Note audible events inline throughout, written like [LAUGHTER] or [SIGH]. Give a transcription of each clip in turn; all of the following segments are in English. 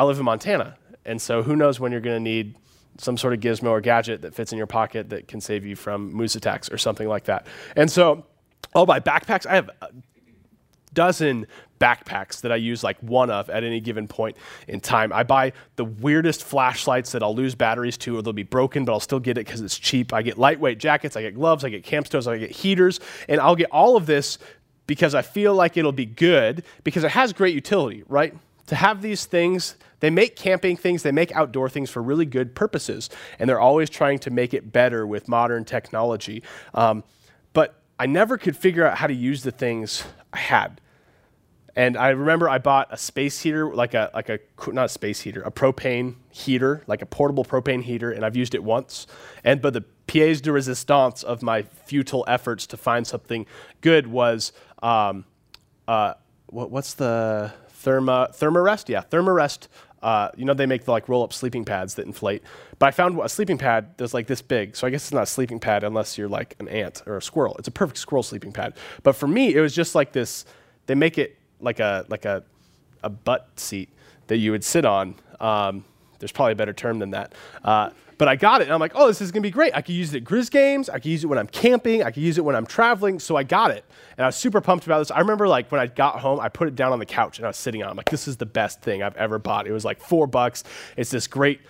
I live in Montana. And so who knows when you're going to need some sort of gizmo or gadget that fits in your pocket that can save you from moose attacks or something like that. And so oh, I'll buy backpacks. I have a dozen backpacks that I use like one of at any given point in time. I buy the weirdest flashlights that I'll lose batteries to or they'll be broken, but I'll still get it because it's cheap. I get lightweight jackets, I get gloves, I get camp stoves, I get heaters, and I'll get all of this because I feel like it'll be good because it has great utility, right? To have these things, they make camping things, they make outdoor things for really good purposes, and they're always trying to make it better with modern technology. Um, but I never could figure out how to use the things I had. And I remember I bought a space heater, like a like a not a space heater, a propane heater, like a portable propane heater, and I've used it once. And but the pièce de résistance of my futile efforts to find something good was um, uh, what, what's the therma thermarest? Yeah, thermarest. Uh, you know they make the like roll up sleeping pads that inflate. But I found a sleeping pad that's like this big, so I guess it's not a sleeping pad unless you're like an ant or a squirrel. It's a perfect squirrel sleeping pad. But for me, it was just like this. They make it like a like a a butt seat that you would sit on. Um, there's probably a better term than that. Uh, but I got it, and I'm like, oh, this is gonna be great. I could use it at Griz games. I could use it when I'm camping. I could use it when I'm traveling. So I got it, and I was super pumped about this. I remember like when I got home, I put it down on the couch and I was sitting on. it. I'm like, this is the best thing I've ever bought. It was like four bucks. It's this great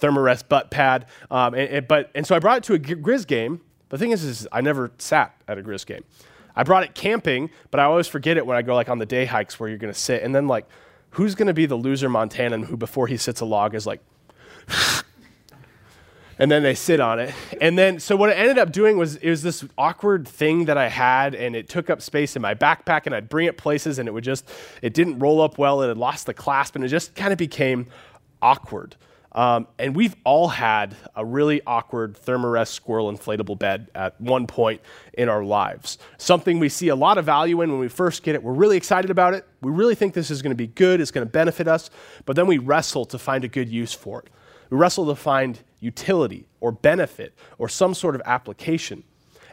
Thermarest butt pad. Um, and, and, but and so I brought it to a Griz game. The thing is, is I never sat at a Griz game. I brought it camping, but I always forget it when I go like on the day hikes where you're to sit. And then like, who's going to be the loser Montanan who before he sits a log is like, [LAUGHS] and then they sit on it. And then, so what it ended up doing was it was this awkward thing that I had, and it took up space in my backpack, and I'd bring it places, and it would just, it didn't roll up well, it had lost the clasp, and it just kind of became awkward. Um, and we've all had a really awkward Thermarest squirrel inflatable bed at one point in our lives. Something we see a lot of value in when we first get it. We're really excited about it. We really think this is going to be good, it's going to benefit us, but then we wrestle to find a good use for it. We wrestle to find utility or benefit or some sort of application.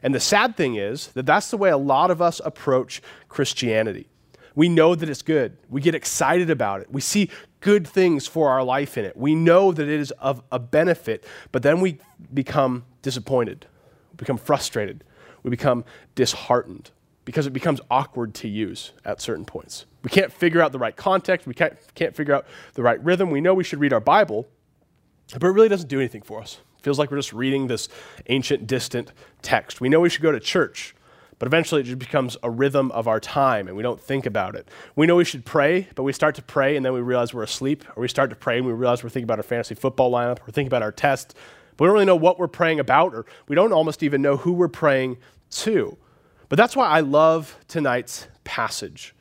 And the sad thing is that that's the way a lot of us approach Christianity. We know that it's good. We get excited about it. We see good things for our life in it. We know that it is of a benefit, but then we become disappointed, we become frustrated, we become disheartened because it becomes awkward to use at certain points. We can't figure out the right context, we can't, can't figure out the right rhythm. We know we should read our Bible, but it really doesn't do anything for us. It feels like we're just reading this ancient, distant text. We know we should go to church, but eventually it just becomes a rhythm of our time and we don't think about it. We know we should pray, but we start to pray and then we realize we're asleep, or we start to pray and we realize we're thinking about our fantasy football lineup, or thinking about our test, but we don't really know what we're praying about, or we don't almost even know who we're praying to. But that's why I love tonight's passage.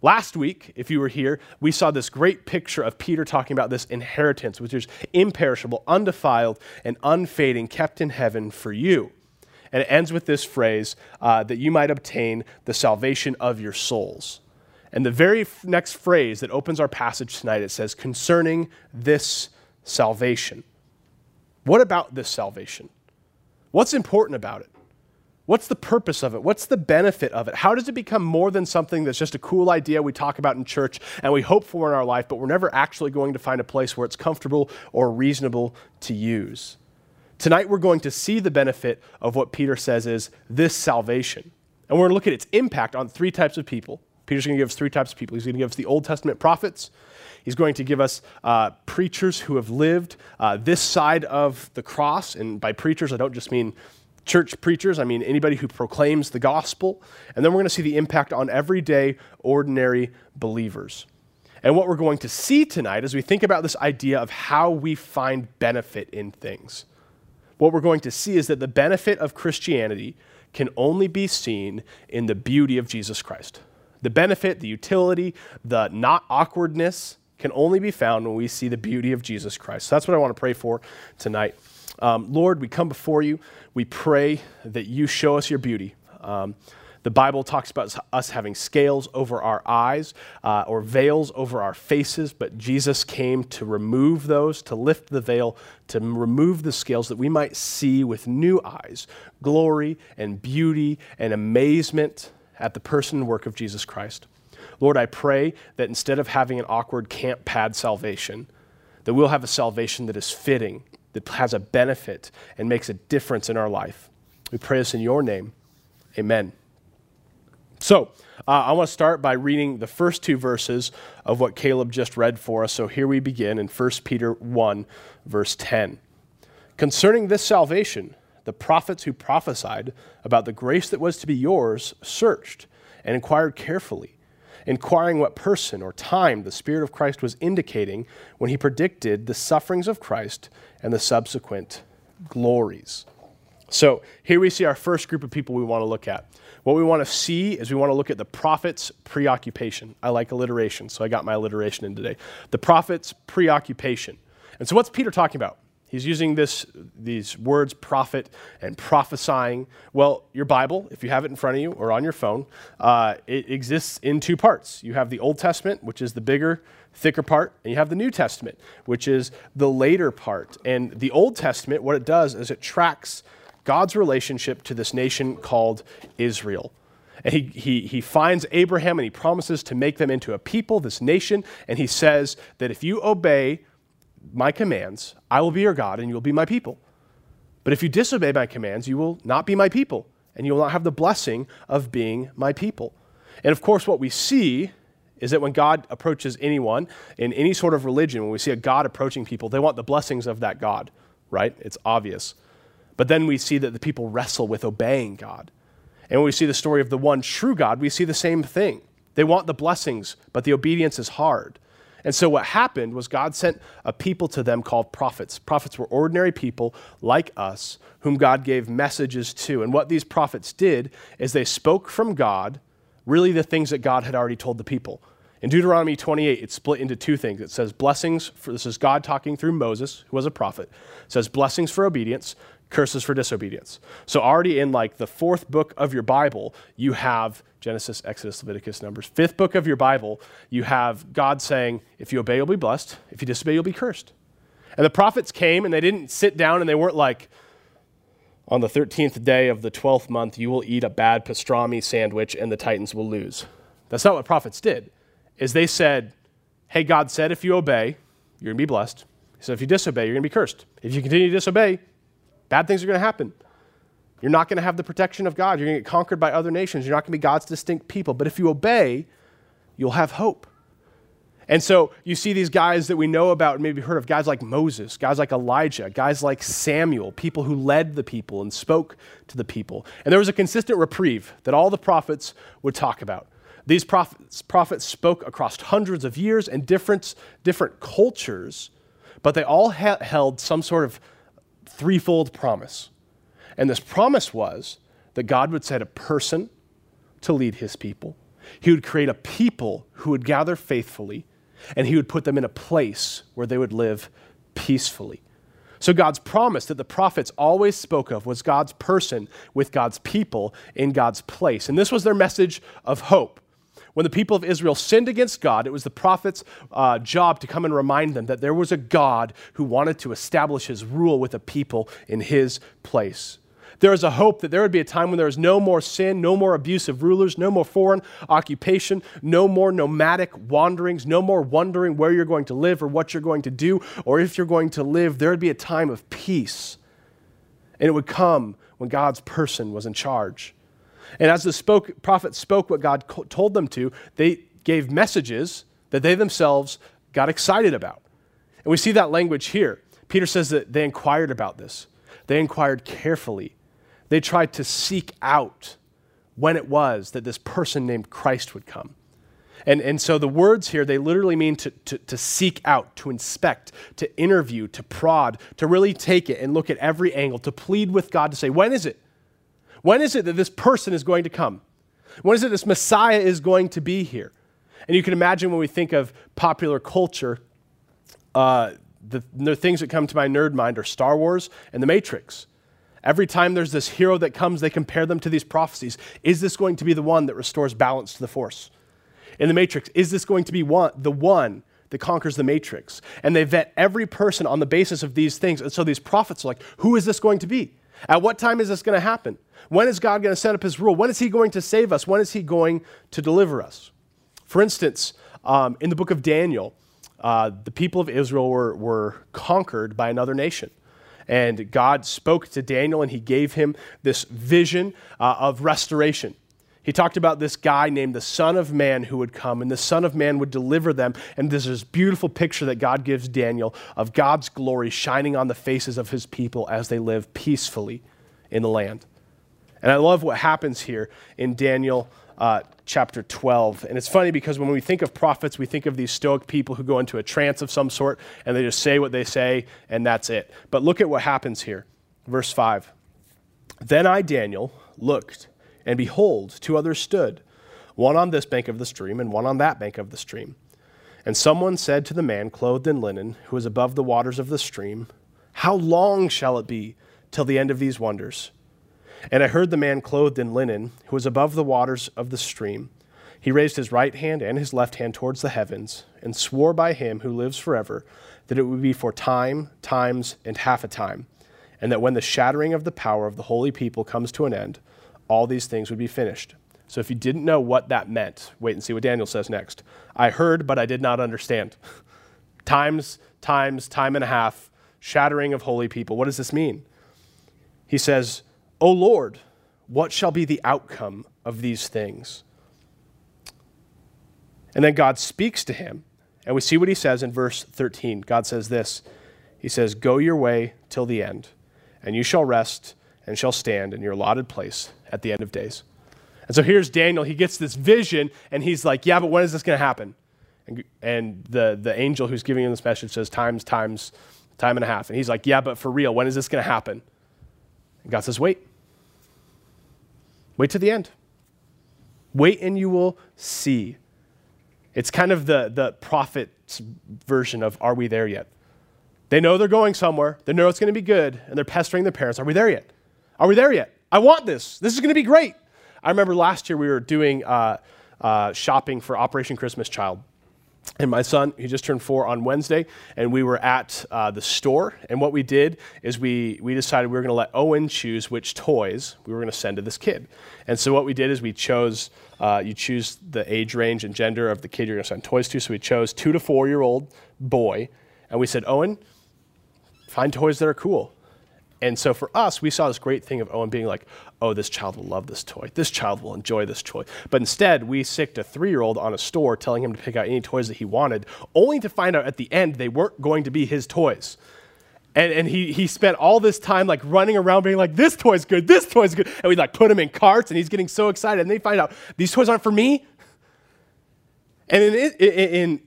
Last week, if you were here, we saw this great picture of Peter talking about this inheritance, which is imperishable, undefiled, and unfading, kept in heaven for you. And it ends with this phrase uh, that you might obtain the salvation of your souls. And the very next phrase that opens our passage tonight, it says, concerning this salvation. What about this salvation? What's important about it? What's the purpose of it? What's the benefit of it? How does it become more than something that's just a cool idea we talk about in church and we hope for in our life, but we're never actually going to find a place where it's comfortable or reasonable to use? Tonight, we're going to see the benefit of what Peter says is this salvation. And we're going to look at its impact on three types of people. Peter's going to give us three types of people. He's going to give us the Old Testament prophets. He's going to give us uh, preachers who have lived uh, this side of the cross. And by preachers, I don't just mean church preachers, I mean anybody who proclaims the gospel. And then we're going to see the impact on everyday, ordinary believers. And what we're going to see tonight as we think about this idea of how we find benefit in things what we're going to see is that the benefit of Christianity can only be seen in the beauty of Jesus Christ. The benefit, the utility, the not awkwardness can only be found when we see the beauty of Jesus Christ. So that's what I want to pray for tonight. Um, Lord, we come before you. We pray that you show us your beauty. Um, the Bible talks about us having scales over our eyes uh, or veils over our faces, but Jesus came to remove those, to lift the veil, to remove the scales that we might see with new eyes glory and beauty and amazement at the person and work of Jesus Christ. Lord, I pray that instead of having an awkward camp pad salvation, that we'll have a salvation that is fitting, that has a benefit, and makes a difference in our life. We pray this in your name. Amen. So, uh, I want to start by reading the first two verses of what Caleb just read for us. So, here we begin in 1 Peter 1, verse 10. Concerning this salvation, the prophets who prophesied about the grace that was to be yours searched and inquired carefully, inquiring what person or time the Spirit of Christ was indicating when he predicted the sufferings of Christ and the subsequent glories. So here we see our first group of people we want to look at. What we want to see is we want to look at the prophet's preoccupation. I like alliteration, so I got my alliteration in today. The prophet's preoccupation. And so, what's Peter talking about? He's using this, these words, prophet and prophesying. Well, your Bible, if you have it in front of you or on your phone, uh, it exists in two parts. You have the Old Testament, which is the bigger, thicker part, and you have the New Testament, which is the later part. And the Old Testament, what it does is it tracks God's relationship to this nation called Israel. And he, he, he finds Abraham and he promises to make them into a people, this nation, and he says that if you obey my commands, I will be your God and you will be my people. But if you disobey my commands, you will not be my people and you will not have the blessing of being my people. And of course, what we see is that when God approaches anyone in any sort of religion, when we see a God approaching people, they want the blessings of that God, right? It's obvious. But then we see that the people wrestle with obeying God. And when we see the story of the one true God, we see the same thing. They want the blessings, but the obedience is hard. And so what happened was God sent a people to them called prophets. Prophets were ordinary people like us whom God gave messages to. And what these prophets did is they spoke from God really the things that God had already told the people. In Deuteronomy 28, it's split into two things. It says blessings for this is God talking through Moses, who was a prophet. It says blessings for obedience, curses for disobedience. So already in like the fourth book of your Bible, you have Genesis, Exodus, Leviticus, Numbers. Fifth book of your Bible, you have God saying, if you obey, you'll be blessed. If you disobey, you'll be cursed. And the prophets came and they didn't sit down and they weren't like, on the 13th day of the 12th month, you will eat a bad pastrami sandwich and the Titans will lose. That's not what prophets did. Is they said, hey, God said if you obey, you're going to be blessed. So if you disobey, you're going to be cursed. If you continue to disobey, bad things are going to happen. You're not going to have the protection of God. You're going to get conquered by other nations. You're not going to be God's distinct people. But if you obey, you'll have hope. And so you see these guys that we know about, maybe heard of, guys like Moses, guys like Elijah, guys like Samuel, people who led the people and spoke to the people. And there was a consistent reprieve that all the prophets would talk about. These prophets, prophets spoke across hundreds of years and different, different cultures, but they all ha- held some sort of threefold promise. And this promise was that God would set a person to lead his people. He would create a people who would gather faithfully, and he would put them in a place where they would live peacefully. So, God's promise that the prophets always spoke of was God's person with God's people in God's place. And this was their message of hope. When the people of Israel sinned against God, it was the prophet's uh, job to come and remind them that there was a God who wanted to establish his rule with a people in his place. There is a hope that there would be a time when there is no more sin, no more abusive rulers, no more foreign occupation, no more nomadic wanderings, no more wondering where you're going to live or what you're going to do or if you're going to live. There would be a time of peace. And it would come when God's person was in charge. And as the spoke, prophet spoke what God told them to, they gave messages that they themselves got excited about. And we see that language here. Peter says that they inquired about this. They inquired carefully. They tried to seek out when it was that this person named Christ would come. And, and so the words here, they literally mean to, to, to, seek out, to inspect, to interview, to prod, to really take it and look at every angle, to plead with God to say, when is it? When is it that this person is going to come? When is it this Messiah is going to be here? And you can imagine when we think of popular culture, uh, the, the things that come to my nerd mind are Star Wars and The Matrix. Every time there's this hero that comes, they compare them to these prophecies. Is this going to be the one that restores balance to the force? In the Matrix, is this going to be one, the one that conquers the Matrix? And they vet every person on the basis of these things. And so these prophets are like, who is this going to be? At what time is this going to happen? When is God going to set up his rule? When is he going to save us? When is he going to deliver us? For instance, um, in the book of Daniel, uh, the people of Israel were, were conquered by another nation. And God spoke to Daniel and he gave him this vision uh, of restoration. He talked about this guy named the Son of Man who would come, and the Son of Man would deliver them. And there's this beautiful picture that God gives Daniel of God's glory shining on the faces of his people as they live peacefully in the land. And I love what happens here in Daniel uh, chapter 12. And it's funny because when we think of prophets, we think of these stoic people who go into a trance of some sort and they just say what they say and that's it. But look at what happens here. Verse 5. Then I, Daniel, looked, and behold, two others stood, one on this bank of the stream and one on that bank of the stream. And someone said to the man clothed in linen, who was above the waters of the stream, How long shall it be till the end of these wonders? And I heard the man clothed in linen, who was above the waters of the stream. He raised his right hand and his left hand towards the heavens, and swore by him who lives forever that it would be for time, times, and half a time, and that when the shattering of the power of the holy people comes to an end, all these things would be finished. So if you didn't know what that meant, wait and see what Daniel says next. I heard, but I did not understand. [LAUGHS] times, times, time and a half, shattering of holy people. What does this mean? He says, O Lord, what shall be the outcome of these things? And then God speaks to him, and we see what he says in verse 13. God says this He says, Go your way till the end, and you shall rest and shall stand in your allotted place at the end of days. And so here's Daniel. He gets this vision, and he's like, Yeah, but when is this going to happen? And, and the, the angel who's giving him this message says, Times, times, time and a half. And he's like, Yeah, but for real, when is this going to happen? And God says, Wait. Wait to the end. Wait and you will see. It's kind of the, the prophet's version of Are we there yet? They know they're going somewhere, they know it's going to be good, and they're pestering their parents. Are we there yet? Are we there yet? I want this. This is going to be great. I remember last year we were doing uh, uh, shopping for Operation Christmas Child. And my son, he just turned four on Wednesday, and we were at uh, the store. And what we did is we, we decided we were going to let Owen choose which toys we were going to send to this kid. And so what we did is we chose, uh, you choose the age range and gender of the kid you're going to send toys to. So we chose two to four year old boy, and we said, Owen, find toys that are cool. And so for us, we saw this great thing of Owen being like, oh, this child will love this toy. This child will enjoy this toy. But instead, we sicked a three year old on a store telling him to pick out any toys that he wanted, only to find out at the end they weren't going to be his toys. And, and he, he spent all this time like running around being like, this toy's good, this toy's good. And we like put him in carts and he's getting so excited. And they find out these toys aren't for me. And in, in,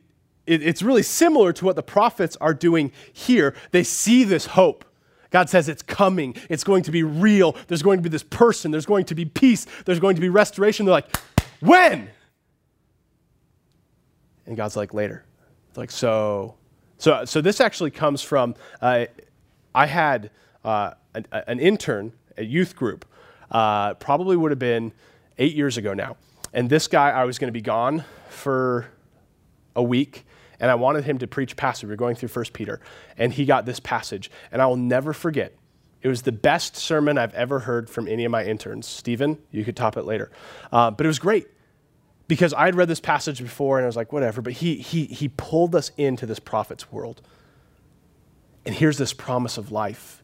in, it's really similar to what the prophets are doing here. They see this hope God says it's coming. It's going to be real. There's going to be this person. There's going to be peace. There's going to be restoration. They're like, when? And God's like, later. It's like, so. So, so this actually comes from, uh, I had uh, an, an, intern at youth group, uh, probably would have been eight years ago now. And this guy, I was going to be gone for a week and I wanted him to preach passage. We were going through 1 Peter, and he got this passage, and I will never forget. It was the best sermon I've ever heard from any of my interns. Stephen, you could top it later. Uh, but it was great because I'd read this passage before and I was like, whatever. But he, he, he pulled us into this prophet's world. And here's this promise of life,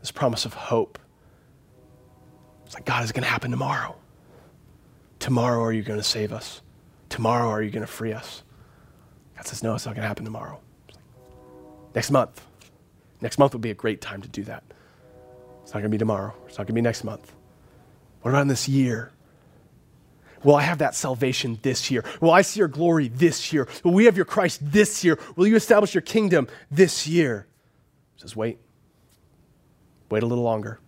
this promise of hope. It's like, God, is going to happen tomorrow. Tomorrow, are you going to save us? Tomorrow, are you going to free us? God says, No, it's not going to happen tomorrow. Like, next month. Next month would be a great time to do that. It's not going to be tomorrow. It's not going to be next month. What about in this year? Will I have that salvation this year? Will I see your glory this year? Will we have your Christ this year? Will you establish your kingdom this year? He says, wait. Wait a little longer.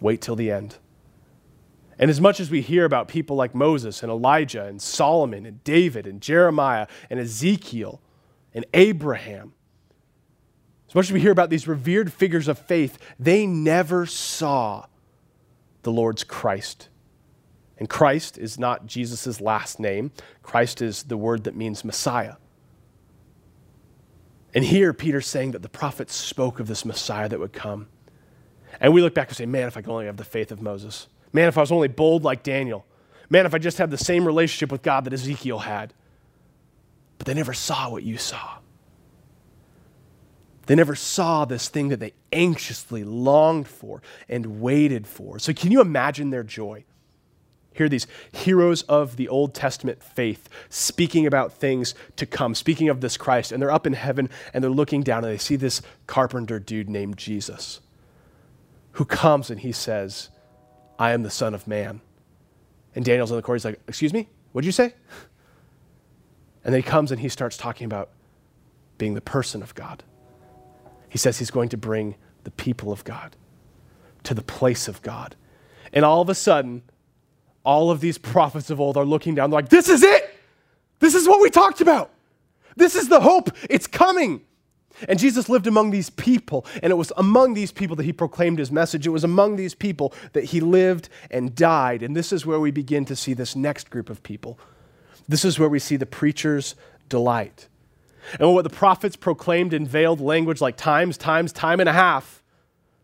Wait till the end. And as much as we hear about people like Moses and Elijah and Solomon and David and Jeremiah and Ezekiel and Abraham, as much as we hear about these revered figures of faith, they never saw the Lord's Christ. And Christ is not Jesus' last name, Christ is the word that means Messiah. And here, Peter's saying that the prophets spoke of this Messiah that would come. And we look back and say, man, if I could only have the faith of Moses. Man, if I was only bold like Daniel. Man, if I just had the same relationship with God that Ezekiel had. But they never saw what you saw. They never saw this thing that they anxiously longed for and waited for. So, can you imagine their joy? Here these heroes of the Old Testament faith speaking about things to come, speaking of this Christ, and they're up in heaven and they're looking down and they see this carpenter dude named Jesus who comes and he says, I am the Son of Man. And Daniel's in the court, he's like, Excuse me? What'd you say? And then he comes and he starts talking about being the person of God. He says he's going to bring the people of God to the place of God. And all of a sudden, all of these prophets of old are looking down, they're like, This is it! This is what we talked about. This is the hope. It's coming. And Jesus lived among these people, and it was among these people that he proclaimed his message. It was among these people that he lived and died. And this is where we begin to see this next group of people. This is where we see the preacher's delight. And what the prophets proclaimed in veiled language like times, times, time and a half,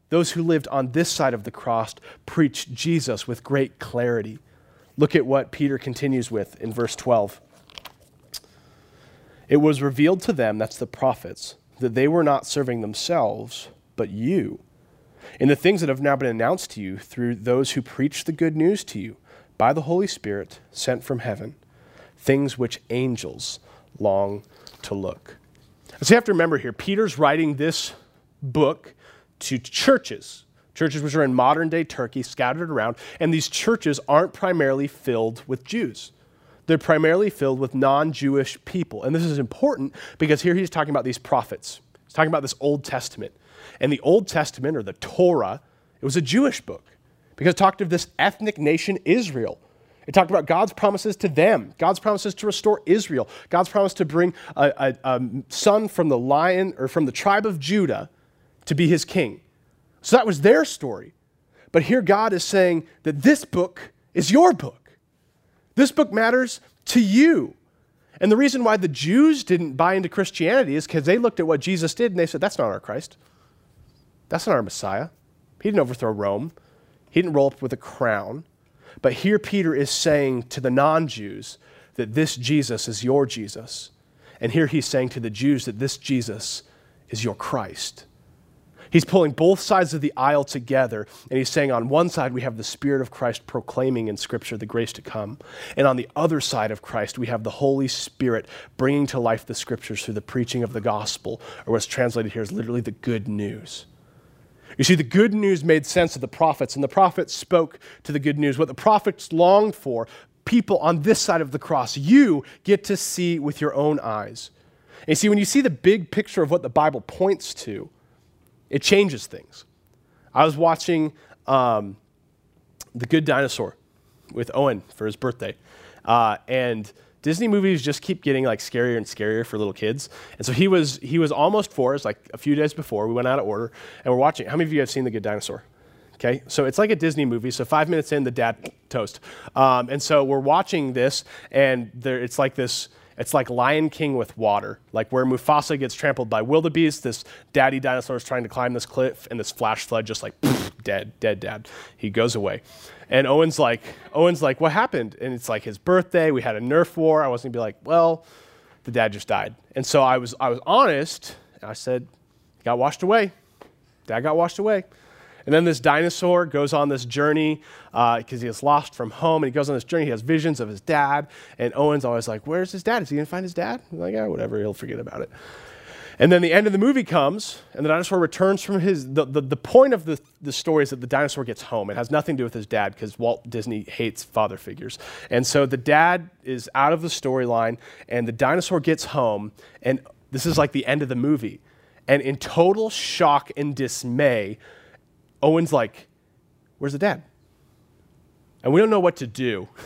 those who lived on this side of the cross preached Jesus with great clarity. Look at what Peter continues with in verse 12. It was revealed to them, that's the prophets, that they were not serving themselves, but you, in the things that have now been announced to you through those who preach the good news to you by the Holy Spirit sent from heaven, things which angels long to look. So you have to remember here, Peter's writing this book to churches churches which are in modern day Turkey, scattered around, and these churches aren't primarily filled with Jews. They're primarily filled with non Jewish people. And this is important because here he's talking about these prophets. He's talking about this Old Testament. And the Old Testament, or the Torah, it was a Jewish book because it talked of this ethnic nation, Israel. It talked about God's promises to them, God's promises to restore Israel, God's promise to bring a, a, a son from the lion or from the tribe of Judah to be his king. So that was their story. But here God is saying that this book is your book. This book matters to you. And the reason why the Jews didn't buy into Christianity is because they looked at what Jesus did and they said, that's not our Christ. That's not our Messiah. He didn't overthrow Rome, he didn't roll up with a crown. But here Peter is saying to the non Jews that this Jesus is your Jesus. And here he's saying to the Jews that this Jesus is your Christ. He's pulling both sides of the aisle together, and he's saying on one side we have the Spirit of Christ proclaiming in Scripture the grace to come, and on the other side of Christ we have the Holy Spirit bringing to life the Scriptures through the preaching of the gospel, or what's translated here is literally the good news. You see, the good news made sense of the prophets, and the prophets spoke to the good news. What the prophets longed for, people on this side of the cross, you get to see with your own eyes. And you see, when you see the big picture of what the Bible points to, it changes things. I was watching um, The Good Dinosaur with Owen for his birthday. Uh, and Disney movies just keep getting like scarier and scarier for little kids. And so he was he was almost four. It's like a few days before we went out of order, and we're watching. How many of you have seen The Good Dinosaur? Okay, so it's like a Disney movie. So five minutes in, the dad toast, um, and so we're watching this, and there, it's like this it's like Lion King with water, like where Mufasa gets trampled by wildebeest. This daddy dinosaur is trying to climb this cliff, and this flash flood just like poof, dead, dead, dad. He goes away, and Owen's like, Owen's like, what happened? And it's like his birthday. We had a Nerf war. I wasn't gonna be like, well, the dad just died. And so I was, I was honest. And I said, got washed away. Dad got washed away. And then this dinosaur goes on this journey because uh, he is lost from home, and he goes on this journey. He has visions of his dad, and Owen's always like, "Where's his dad? Is he gonna find his dad?" I'm like, "Yeah, whatever. He'll forget about it." And then the end of the movie comes, and the dinosaur returns from his. The, the, the point of the, the story is that the dinosaur gets home. It has nothing to do with his dad because Walt Disney hates father figures. And so the dad is out of the storyline, and the dinosaur gets home, and this is like the end of the movie. And in total shock and dismay, Owen's like, Where's the dad? And we don't know what to do. [LAUGHS]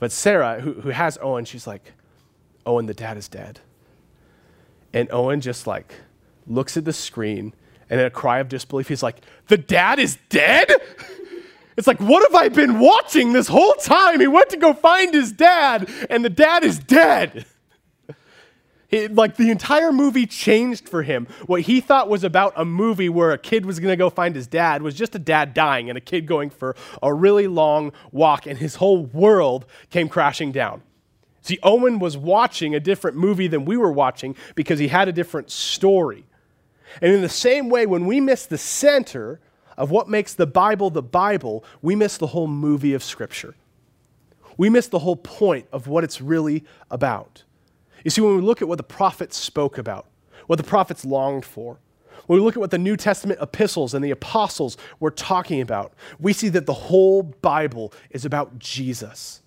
But Sarah, who, who has Owen, she's like, Owen, the dad is dead. And Owen just like looks at the screen and in a cry of disbelief, he's like, The dad is dead? [LAUGHS] It's like, what have I been watching this whole time? He went to go find his dad, and the dad is dead. [LAUGHS] It, like the entire movie changed for him. What he thought was about a movie where a kid was going to go find his dad was just a dad dying and a kid going for a really long walk, and his whole world came crashing down. See, Owen was watching a different movie than we were watching because he had a different story. And in the same way, when we miss the center of what makes the Bible the Bible, we miss the whole movie of Scripture. We miss the whole point of what it's really about. You see, when we look at what the prophets spoke about, what the prophets longed for, when we look at what the New Testament epistles and the apostles were talking about, we see that the whole Bible is about Jesus.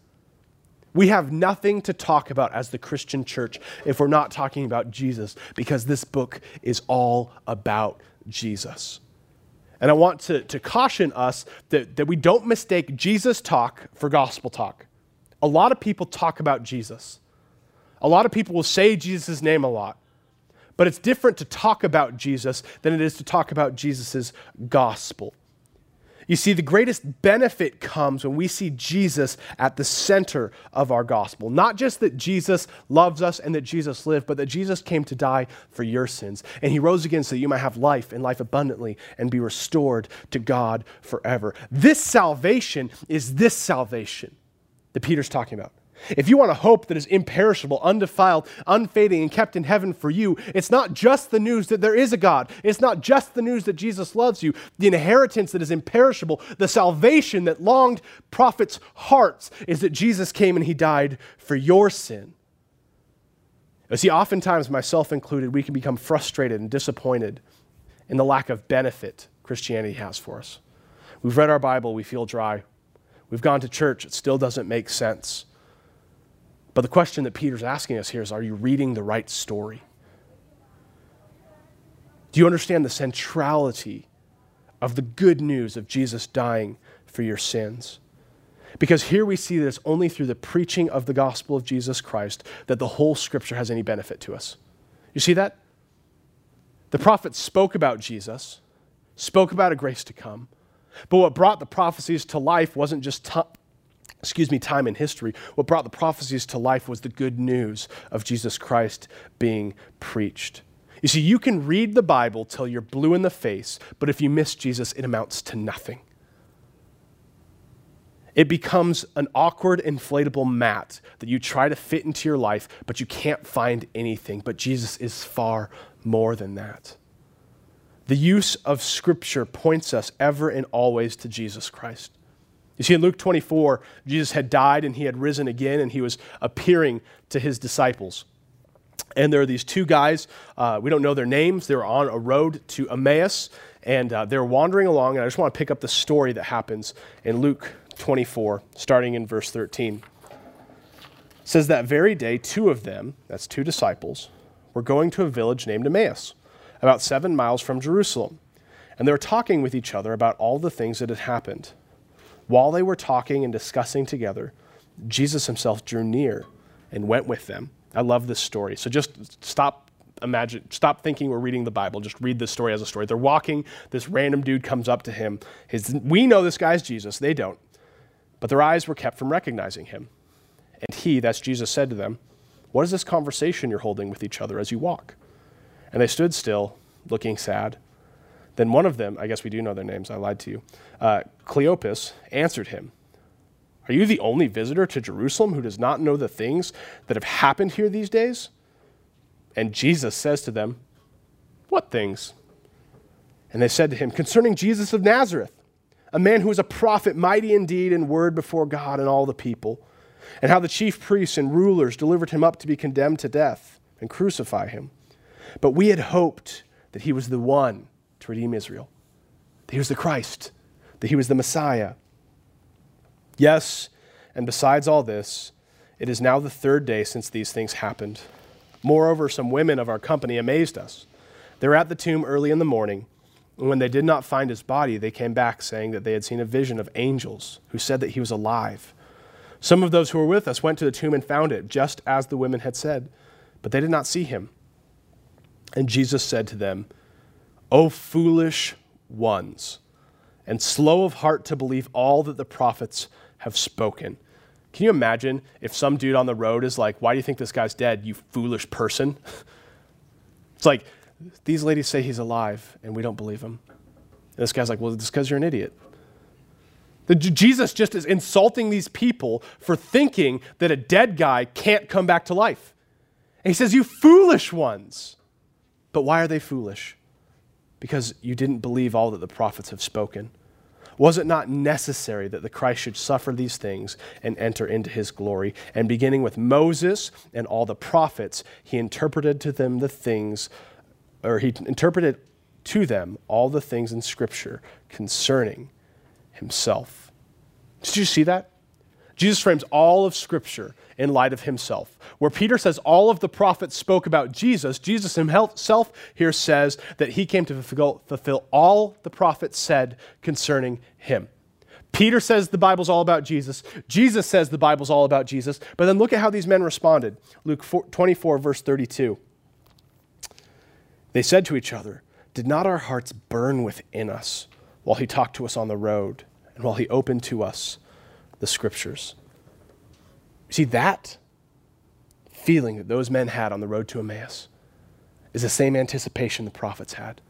We have nothing to talk about as the Christian church if we're not talking about Jesus, because this book is all about Jesus. And I want to, to caution us that, that we don't mistake Jesus talk for gospel talk. A lot of people talk about Jesus. A lot of people will say Jesus' name a lot. But it's different to talk about Jesus than it is to talk about Jesus' gospel. You see, the greatest benefit comes when we see Jesus at the center of our gospel. Not just that Jesus loves us and that Jesus lived, but that Jesus came to die for your sins. And he rose again so that you might have life and life abundantly and be restored to God forever. This salvation is this salvation that Peter's talking about. If you want a hope that is imperishable, undefiled, unfading, and kept in heaven for you, it's not just the news that there is a God. It's not just the news that Jesus loves you. The inheritance that is imperishable, the salvation that longed prophets' hearts, is that Jesus came and he died for your sin. You see, oftentimes, myself included, we can become frustrated and disappointed in the lack of benefit Christianity has for us. We've read our Bible, we feel dry. We've gone to church, it still doesn't make sense. But the question that Peter's asking us here is are you reading the right story? Do you understand the centrality of the good news of Jesus dying for your sins? Because here we see that it's only through the preaching of the gospel of Jesus Christ that the whole scripture has any benefit to us. You see that? The prophets spoke about Jesus, spoke about a grace to come, but what brought the prophecies to life wasn't just t- excuse me, time in history. What brought the prophecies to life was the good news of Jesus Christ being preached. You see, you can read the Bible till you're blue in the face, but if you miss Jesus, it amounts to nothing. It becomes an awkward, inflatable mat that you try to fit into your life, but you can't find anything. But Jesus is far more than that. The use of Scripture points us ever and always to Jesus Christ. You see, in Luke 24, Jesus had died and he had risen again, and he was appearing to his disciples. And there are these two guys, uh, we don't know their names. they're on a road to Emmaus, and uh, they're wandering along. And I just want to pick up the story that happens in Luke 24, starting in verse 13. It says that very day, two of them, that's two disciples, were going to a village named Emmaus, about seven miles from Jerusalem. And they were talking with each other about all the things that had happened. While they were talking and discussing together, Jesus himself drew near and went with them. I love this story. So just stop imagine stop thinking we're reading the Bible. Just read this story as a story. They're walking, this random dude comes up to him. His, we know this guy's Jesus, they don't. But their eyes were kept from recognizing him. And he, that's Jesus, said to them, What is this conversation you're holding with each other as you walk? And they stood still, looking sad. Then one of them, I guess we do know their names, I lied to you, uh, Cleopas, answered him, Are you the only visitor to Jerusalem who does not know the things that have happened here these days? And Jesus says to them, What things? And they said to him, Concerning Jesus of Nazareth, a man who was a prophet, mighty indeed in word before God and all the people, and how the chief priests and rulers delivered him up to be condemned to death and crucify him. But we had hoped that he was the one to redeem Israel, that he was the Christ, that he was the Messiah. Yes, and besides all this, it is now the third day since these things happened. Moreover, some women of our company amazed us. They were at the tomb early in the morning, and when they did not find his body, they came back saying that they had seen a vision of angels who said that he was alive. Some of those who were with us went to the tomb and found it, just as the women had said, but they did not see him. And Jesus said to them, O foolish ones, and slow of heart to believe all that the prophets have spoken. Can you imagine if some dude on the road is like, Why do you think this guy's dead, you foolish person? [LAUGHS] it's like, These ladies say he's alive, and we don't believe him. And this guy's like, Well, it's because you're an idiot. The, Jesus just is insulting these people for thinking that a dead guy can't come back to life. And he says, You foolish ones. But why are they foolish? Because you didn't believe all that the prophets have spoken. Was it not necessary that the Christ should suffer these things and enter into his glory? And beginning with Moses and all the prophets, he interpreted to them the things, or he interpreted to them all the things in Scripture concerning himself. Did you see that? Jesus frames all of Scripture in light of himself. Where Peter says all of the prophets spoke about Jesus, Jesus himself here says that he came to fulfill, all the prophets said concerning him. Peter says the Bible's all about Jesus. Jesus says the Bible's all about Jesus. But then look at how these men responded. Luke 24, verse 32. They said to each other, Did not our hearts burn within us while he talked to us on the road and while he opened to us the scriptures. See, that feeling that those men had on the road to Emmaus is the same anticipation the prophets had.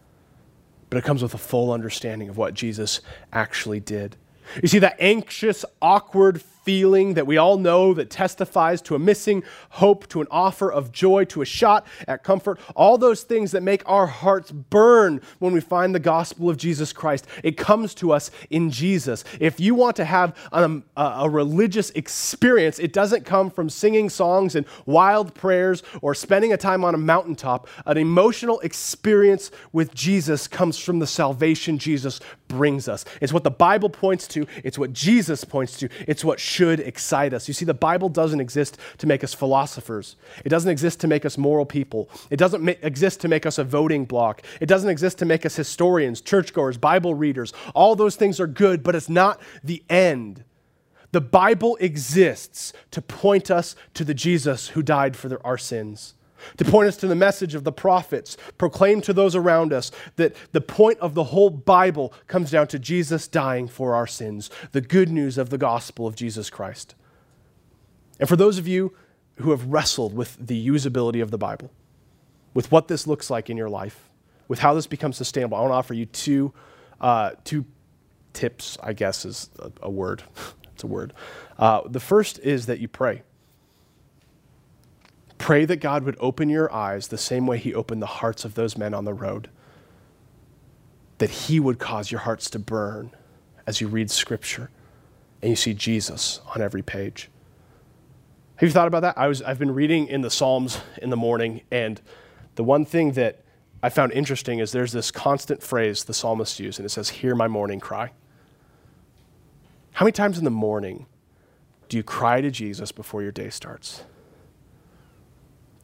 But it comes with a full understanding of what Jesus actually did. You see, that anxious, awkward feeling that we all know that testifies to a missing hope, to an offer of joy, to a shot at comfort, all those things that make our hearts burn when we find the gospel of Jesus Christ. It comes to us in Jesus. If you want to have um, a, a religious experience, it doesn't come from singing songs and wild prayers or spending a time on a mountaintop. An emotional experience with Jesus comes from the salvation Jesus brings us. It's what the Bible points to, it's what Jesus points to, it's what should excite us. You see, the Bible doesn't exist to make us philosophers, it doesn't exist to make us moral people, it doesn't ma- exist to make us a voting bloc, it doesn't exist to make us historians, churchgoers, Bible readers. All those things are good, but it's not the end. The Bible exists to point us to the Jesus who died for our sins to point us to the message of the prophets, proclaim to those around us that the point of the whole Bible comes down to Jesus dying for our sins, the good news of the gospel of Jesus Christ. And for those of you who have wrestled with the usability of the Bible, with what this looks like in your life, with how this becomes sustainable, I want to offer you two, uh, two tips, I guess is a, a word. [LAUGHS] it's a word. Uh, the first is that you pray. Pray that God would open your eyes the same way He opened the hearts of those men on the road, that He would cause your hearts to burn as you read Scripture and you see Jesus on every page. Have you thought about that? I was, I've been reading in the Psalms in the morning, and the one thing that I found interesting is there's this constant phrase the psalmist used, and it says, Hear my morning cry. How many times in the morning do you cry to Jesus before your day starts?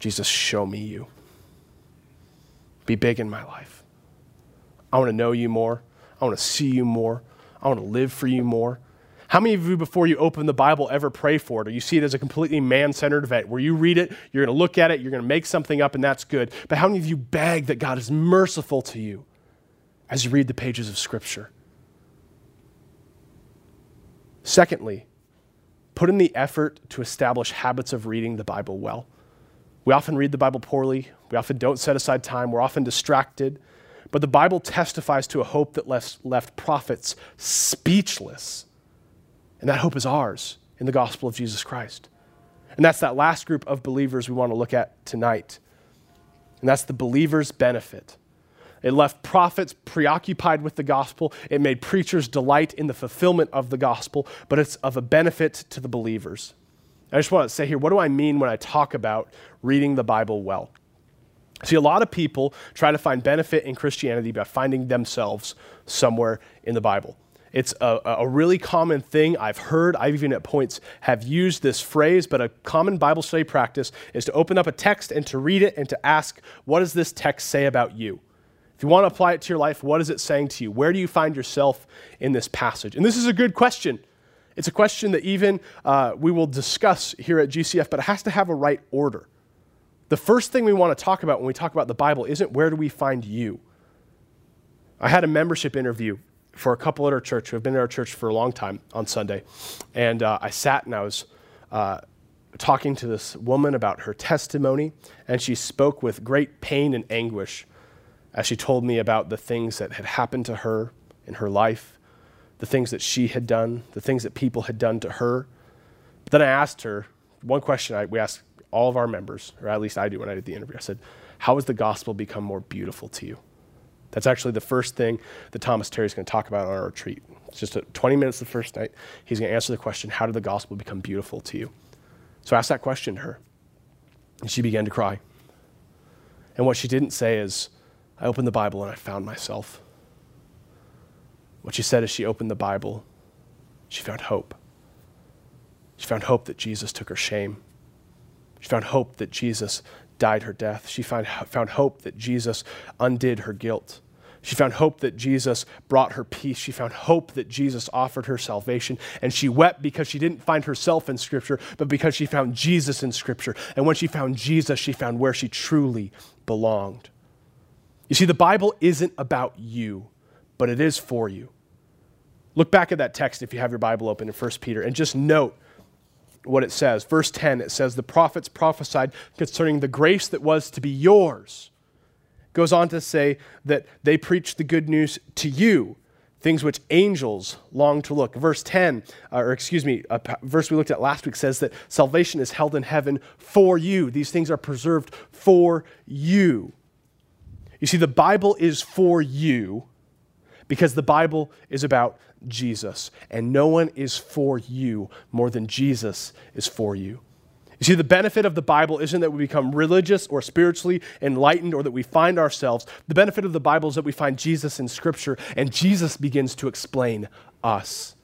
Jesus, show me you. Be big in my life. I want to know you more. I want to see you more. I want to live for you more. How many of you, before you open the Bible, ever pray for it? Or you see it as a completely man centered event where you read it, you're going to look at it, you're going to make something up, and that's good. But how many of you beg that God is merciful to you as you read the pages of Scripture? Secondly, put in the effort to establish habits of reading the Bible well. We often read the Bible poorly. We often don't set aside time. We're often distracted. But the Bible testifies to a hope that left, left prophets speechless. And that hope is ours in the gospel of Jesus Christ. And that's that last group of believers we want to look at tonight. And that's the believer's benefit. It left prophets preoccupied with the gospel. It made preachers delight in the fulfillment of the gospel, but it's of a benefit to the believers. I just want to say here, what do I mean when I talk about reading the Bible well? See, a lot of people try to find benefit in Christianity by finding themselves somewhere in the Bible. It's a, a, really common thing I've heard. I've even at points have used this phrase, but a common Bible study practice is to open up a text and to read it and to ask, what does this text say about you? If you want to apply it to your life, what is it saying to you? Where do you find yourself in this passage? And this is a good question it's a question that even uh, we will discuss here at GCF, but it has to have a right order. The first thing we want to talk about when we talk about the Bible isn't where do we find you. I had a membership interview for a couple at our church who have been at our church for a long time on Sunday. And uh, I sat and I was uh, talking to this woman about her testimony, and she spoke with great pain and anguish as she told me about the things that had happened to her in her life, the things that she had done, the things that people had done to her. But then I asked her one question I, we asked all of our members, or at least I do when I did the interview. I said, How has the gospel become more beautiful to you? That's actually the first thing that Thomas Terry is going to talk about on our retreat. It's just 20 minutes the first night. He's going to answer the question, How did the gospel become beautiful to you? So I asked that question to her, and she began to cry. And what she didn't say is, I opened the Bible and I found myself. What she said as she opened the Bible, she found hope. She found hope that Jesus took her shame. She found hope that Jesus died her death. She found, found hope that Jesus undid her guilt. She found hope that Jesus brought her peace. She found hope that Jesus offered her salvation. And she wept because she didn't find herself in Scripture, but because she found Jesus in Scripture. And when she found Jesus, she found where she truly belonged. You see, the Bible isn't about you, but it is for you. Look back at that text if you have your Bible open in 1 Peter and just note what it says. Verse 10, it says, The prophets prophesied concerning the grace that was to be yours goes on to say that they preached the good news to you, things which angels long to look. Verse 10, uh, or excuse me, a verse we looked at last week says that salvation is held in heaven for you. These things are preserved for you. You see, the Bible is for you because the Bible is about Jesus, and no one is for you more than Jesus is for you. You see, the benefit of the Bible isn't that we become religious or spiritually enlightened or that we find ourselves. The benefit of the Bible is that we find Jesus in Scripture and Jesus begins to explain us.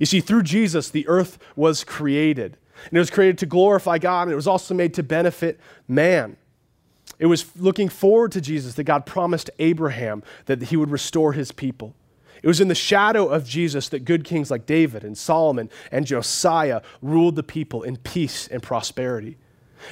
You see, through Jesus, the earth was created. And it was created to glorify God, and it was also made to benefit man. It was looking forward to Jesus that God promised Abraham that he would restore his people. It was in the shadow of Jesus that good kings like David and Solomon and Josiah ruled the people in peace and prosperity.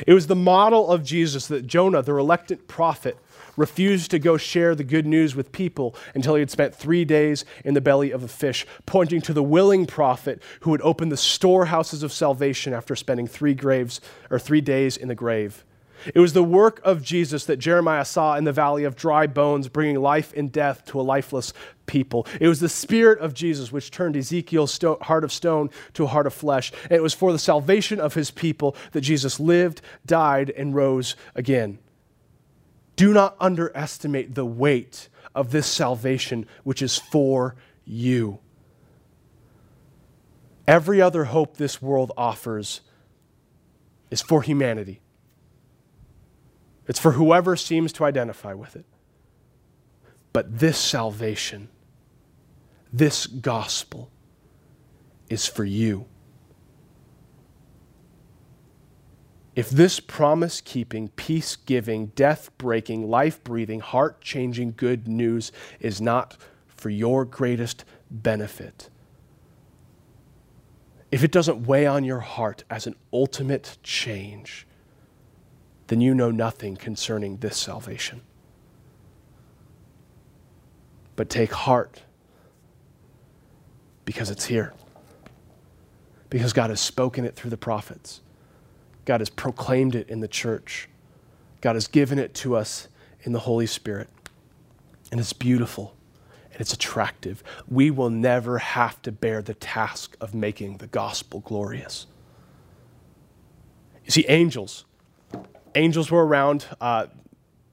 It was the model of Jesus that Jonah, the reluctant prophet, refused to go share the good news with people until he had spent three days in the belly of a fish, pointing to the willing prophet who would open the storehouses of salvation after spending three graves or three days in the grave. It was the work of Jesus that Jeremiah saw in the valley of dry bones, bringing life and death to a lifeless people. It was the Spirit of Jesus which turned Ezekiel's sto- heart of stone to a heart of flesh. And it was for the salvation of his people that Jesus lived, died, and rose again. Do not underestimate the weight of this salvation, which is for you. Every other hope this world offers is for humanity. It's for whoever seems to identify with it. But this salvation, this gospel, is for you. If this promise keeping, peace giving, death breaking, life breathing, heart changing good news is not for your greatest benefit, if it doesn't weigh on your heart as an ultimate change, then you know nothing concerning this salvation. But take heart because it's here. Because God has spoken it through the prophets. God has proclaimed it in the church. God has given it to us in the Holy Spirit. And it's beautiful and it's attractive. We will never have to bear the task of making the gospel glorious. You see, angels angels were around uh,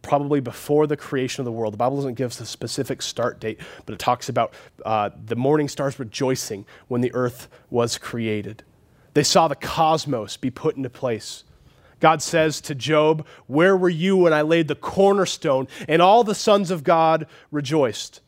probably before the creation of the world. The Bible doesn't give us a specific start date, but it talks about uh, the morning stars rejoicing when the earth was created. They saw the cosmos be put into place. God says to Job, Where were you when I laid the cornerstone? And all the sons of God rejoiced.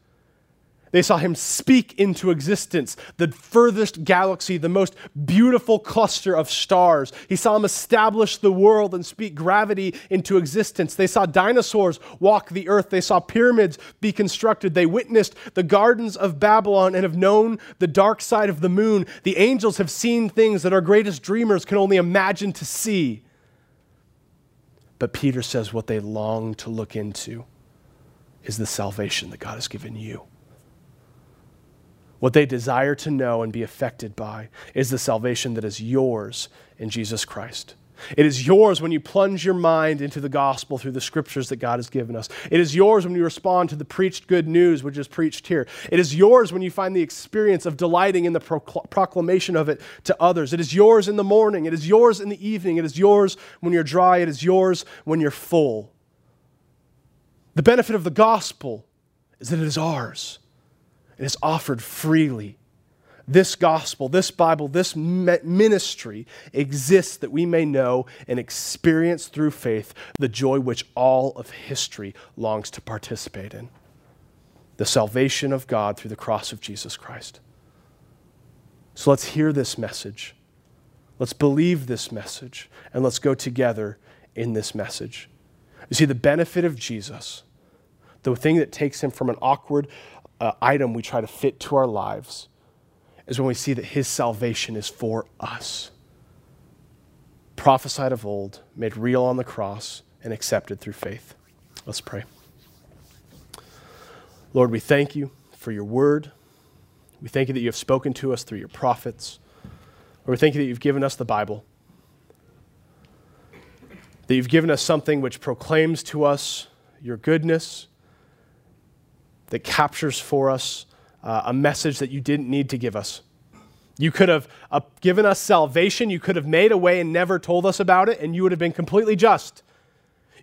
They saw him speak into existence the furthest galaxy, the most beautiful cluster of stars. He saw him establish the world and speak gravity into existence. They saw dinosaurs walk the earth. They saw pyramids be constructed. They witnessed the gardens of Babylon and have known the dark side of the moon. The angels have seen things that our greatest dreamers can only imagine to see. But Peter says what they long to look into is the salvation that God has given you What they desire to know and be affected by is the salvation that is yours in Jesus Christ. It is yours when you plunge your mind into the gospel through the scriptures that God has given us. It is yours when you respond to the preached good news, which is preached here. It is yours when you find the experience of delighting in the proclamation of it to others. It is yours in the morning. It is yours in the evening. It is yours when you're dry. It is yours when you're full. The benefit of the gospel is that it is ours. It is offered freely this gospel, this Bible, this ministry exists that we may know and experience through faith the joy which all of history longs to participate in the salvation of God through the cross of Jesus Christ. So let's hear this message. Let's believe this message, and let's go together in this message. You see, the benefit of Jesus, the thing that takes him from an awkward uh, item we try to fit to our lives is when we see that his salvation is for us. Prophesied of old, made real on the cross, and accepted through faith. Let's pray. Lord, we thank you for your word. We thank you that you have spoken to us through your prophets. Lord, we thank you that you've given us the Bible, that you've given us something which proclaims to us your goodness, that captures for us uh, a message that you didn't need to give us. You could have uh, given us salvation. You could have made a way and never told us about it, and you would have been completely just.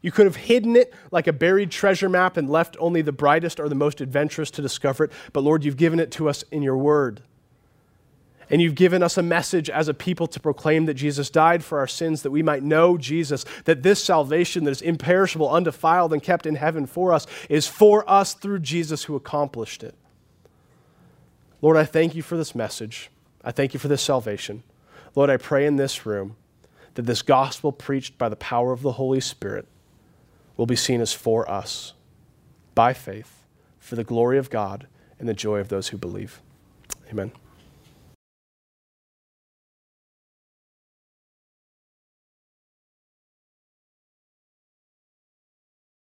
You could have hidden it like a buried treasure map and left only the brightest or the most adventurous to discover it. But Lord, you've given it to us in your word. And you've given us a message as a people to proclaim that Jesus died for our sins, that we might know Jesus, that this salvation that is imperishable, undefiled, and kept in heaven for us is for us through Jesus who accomplished it. Lord, I thank you for this message. I thank you for this salvation. Lord, I pray in this room that this gospel preached by the power of the Holy Spirit will be seen as for us by faith, for the glory of God and the joy of those who believe. Amen.